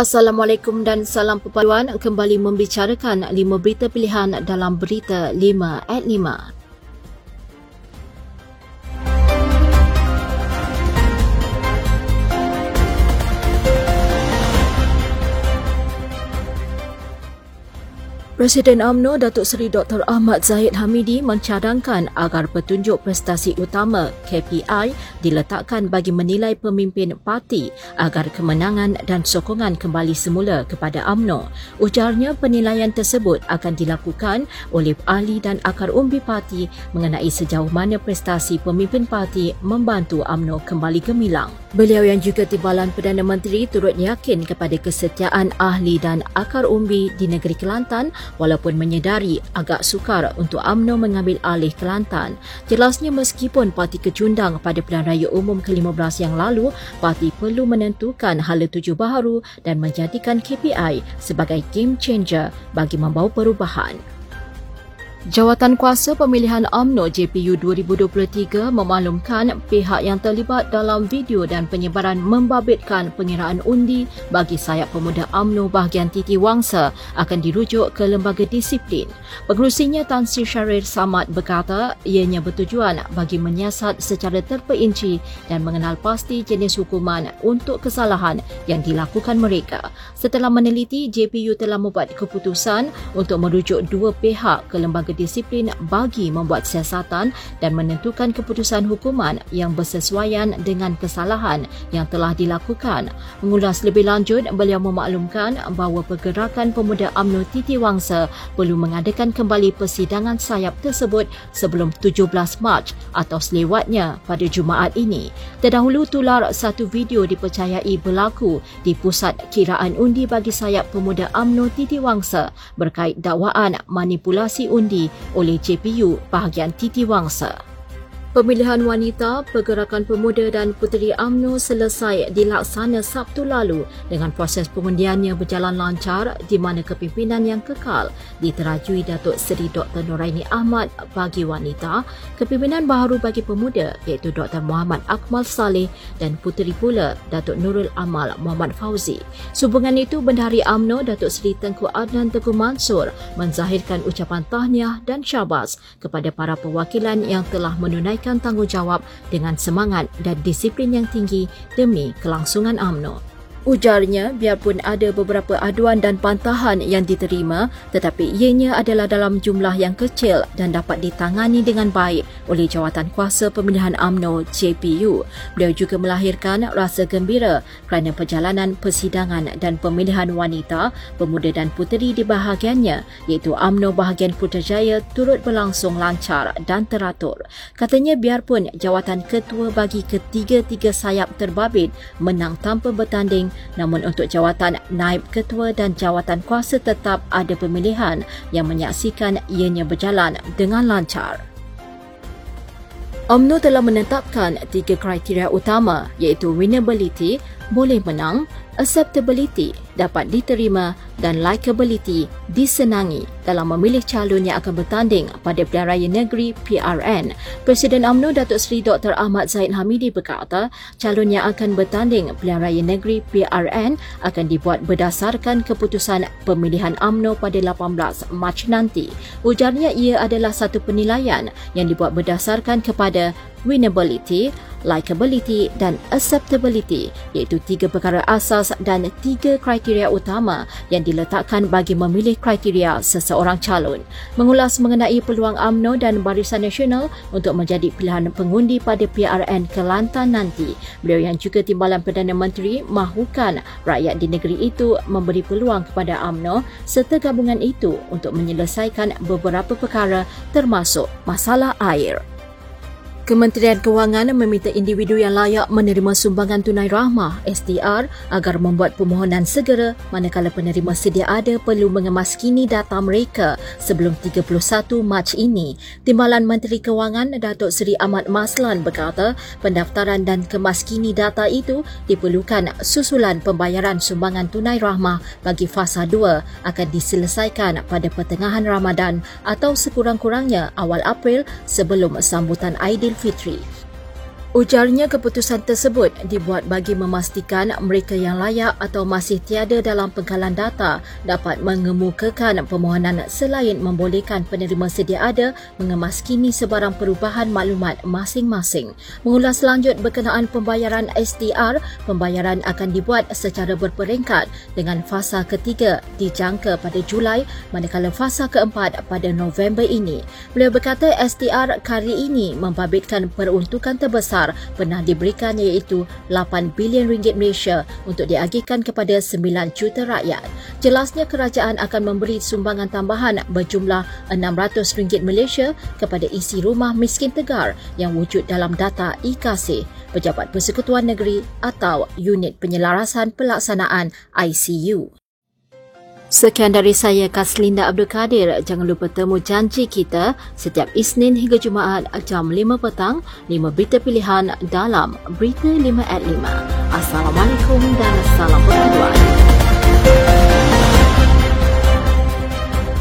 Assalamualaikum dan salam perpaduan kembali membicarakan lima berita pilihan dalam berita 5 at 5. Presiden AMNO Datuk Seri Dr. Ahmad Zahid Hamidi mencadangkan agar petunjuk prestasi utama KPI diletakkan bagi menilai pemimpin parti agar kemenangan dan sokongan kembali semula kepada AMNO. Ujarnya penilaian tersebut akan dilakukan oleh ahli dan akar umbi parti mengenai sejauh mana prestasi pemimpin parti membantu AMNO kembali gemilang. Beliau yang juga Timbalan Perdana Menteri turut yakin kepada kesetiaan ahli dan akar umbi di negeri Kelantan walaupun menyedari agak sukar untuk AMNO mengambil alih Kelantan. Jelasnya meskipun parti kecundang pada pilihan raya umum ke-15 yang lalu, parti perlu menentukan hala tuju baharu dan menjadikan KPI sebagai game changer bagi membawa perubahan. Jawatan Kuasa Pemilihan AMNO JPU 2023 memaklumkan pihak yang terlibat dalam video dan penyebaran membabitkan pengiraan undi bagi sayap pemuda AMNO bahagian Titi Wangsa akan dirujuk ke lembaga disiplin. Pengerusinya Tan Sri Syahrir Samad berkata ianya bertujuan bagi menyiasat secara terperinci dan mengenal pasti jenis hukuman untuk kesalahan yang dilakukan mereka. Setelah meneliti, JPU telah membuat keputusan untuk merujuk dua pihak ke lembaga kedisiplin bagi membuat siasatan dan menentukan keputusan hukuman yang bersesuaian dengan kesalahan yang telah dilakukan. Mengulas lebih lanjut, beliau memaklumkan bahawa pergerakan pemuda UMNO Titi Wangsa perlu mengadakan kembali persidangan sayap tersebut sebelum 17 Mac atau selewatnya pada Jumaat ini. Terdahulu tular satu video dipercayai berlaku di pusat kiraan undi bagi sayap pemuda UMNO Titi Wangsa berkait dakwaan manipulasi undi oleh JPU bahagian Titi Wangsa. Pemilihan wanita, pergerakan pemuda dan puteri AMNO selesai dilaksana Sabtu lalu dengan proses pengundiannya berjalan lancar di mana kepimpinan yang kekal diterajui Datuk Seri Dr. Noraini Ahmad bagi wanita, kepimpinan baharu bagi pemuda iaitu Dr. Muhammad Akmal Saleh dan puteri pula Datuk Nurul Amal Muhammad Fauzi. Sehubungan itu, Bendahari AMNO Datuk Seri Tengku Adnan Teguh Mansur menzahirkan ucapan tahniah dan syabas kepada para perwakilan yang telah menunaikan menunaikan tanggungjawab dengan semangat dan disiplin yang tinggi demi kelangsungan AMNO. Ujarnya, biarpun ada beberapa aduan dan pantahan yang diterima, tetapi ianya adalah dalam jumlah yang kecil dan dapat ditangani dengan baik oleh Jawatan Kuasa Pemilihan AMNO JPU. Beliau juga melahirkan rasa gembira kerana perjalanan persidangan dan pemilihan wanita, pemuda dan puteri di bahagiannya, iaitu AMNO bahagian Putrajaya turut berlangsung lancar dan teratur. Katanya biarpun jawatan ketua bagi ketiga-tiga sayap terbabit menang tanpa bertanding namun untuk jawatan naib ketua dan jawatan kuasa tetap ada pemilihan yang menyaksikan ianya berjalan dengan lancar. UMNO telah menetapkan tiga kriteria utama iaitu winnability, boleh menang, acceptability, dapat diterima dan likability disenangi dalam memilih calon yang akan bertanding pada pilihan raya negeri PRN. Presiden UMNO Datuk Seri Dr. Ahmad Zaid Hamidi berkata, calon yang akan bertanding pilihan raya negeri PRN akan dibuat berdasarkan keputusan pemilihan UMNO pada 18 Mac nanti. Ujarnya ia adalah satu penilaian yang dibuat berdasarkan kepada winnability, likability dan acceptability iaitu tiga perkara asas dan tiga kriteria utama yang diletakkan bagi memilih kriteria seseorang calon. Mengulas mengenai peluang AMNO dan Barisan Nasional untuk menjadi pilihan pengundi pada PRN Kelantan nanti, beliau yang juga Timbalan Perdana Menteri mahukan rakyat di negeri itu memberi peluang kepada AMNO serta gabungan itu untuk menyelesaikan beberapa perkara termasuk masalah air. Kementerian Kewangan meminta individu yang layak menerima sumbangan tunai rahmah STR agar membuat permohonan segera manakala penerima sedia ada perlu mengemaskini data mereka sebelum 31 Mac ini. Timbalan Menteri Kewangan Datuk Seri Ahmad Maslan berkata pendaftaran dan kemaskini data itu diperlukan susulan pembayaran sumbangan tunai rahmah bagi fasa 2 akan diselesaikan pada pertengahan Ramadan atau sekurang-kurangnya awal April sebelum sambutan Aidil three. Ujarnya keputusan tersebut dibuat bagi memastikan mereka yang layak atau masih tiada dalam pengkalan data dapat mengemukakan permohonan selain membolehkan penerima sedia ada mengemaskini sebarang perubahan maklumat masing-masing. Mengulas lanjut berkenaan pembayaran SDR, pembayaran akan dibuat secara berperingkat dengan fasa ketiga dijangka pada Julai manakala fasa keempat pada November ini. Beliau berkata SDR kali ini membabitkan peruntukan terbesar besar pernah diberikan iaitu 8 bilion ringgit Malaysia untuk diagihkan kepada 9 juta rakyat. Jelasnya kerajaan akan memberi sumbangan tambahan berjumlah 600 ringgit Malaysia kepada isi rumah miskin tegar yang wujud dalam data IKASI, Pejabat Persekutuan Negeri atau Unit Penyelarasan Pelaksanaan ICU. Sekian dari saya Kaslinda Abdul Kadir. Jangan lupa temu janji kita setiap Isnin hingga Jumaat jam 5 petang, 5 berita pilihan dalam Berita 5 at 5. Assalamualaikum dan salam perpaduan.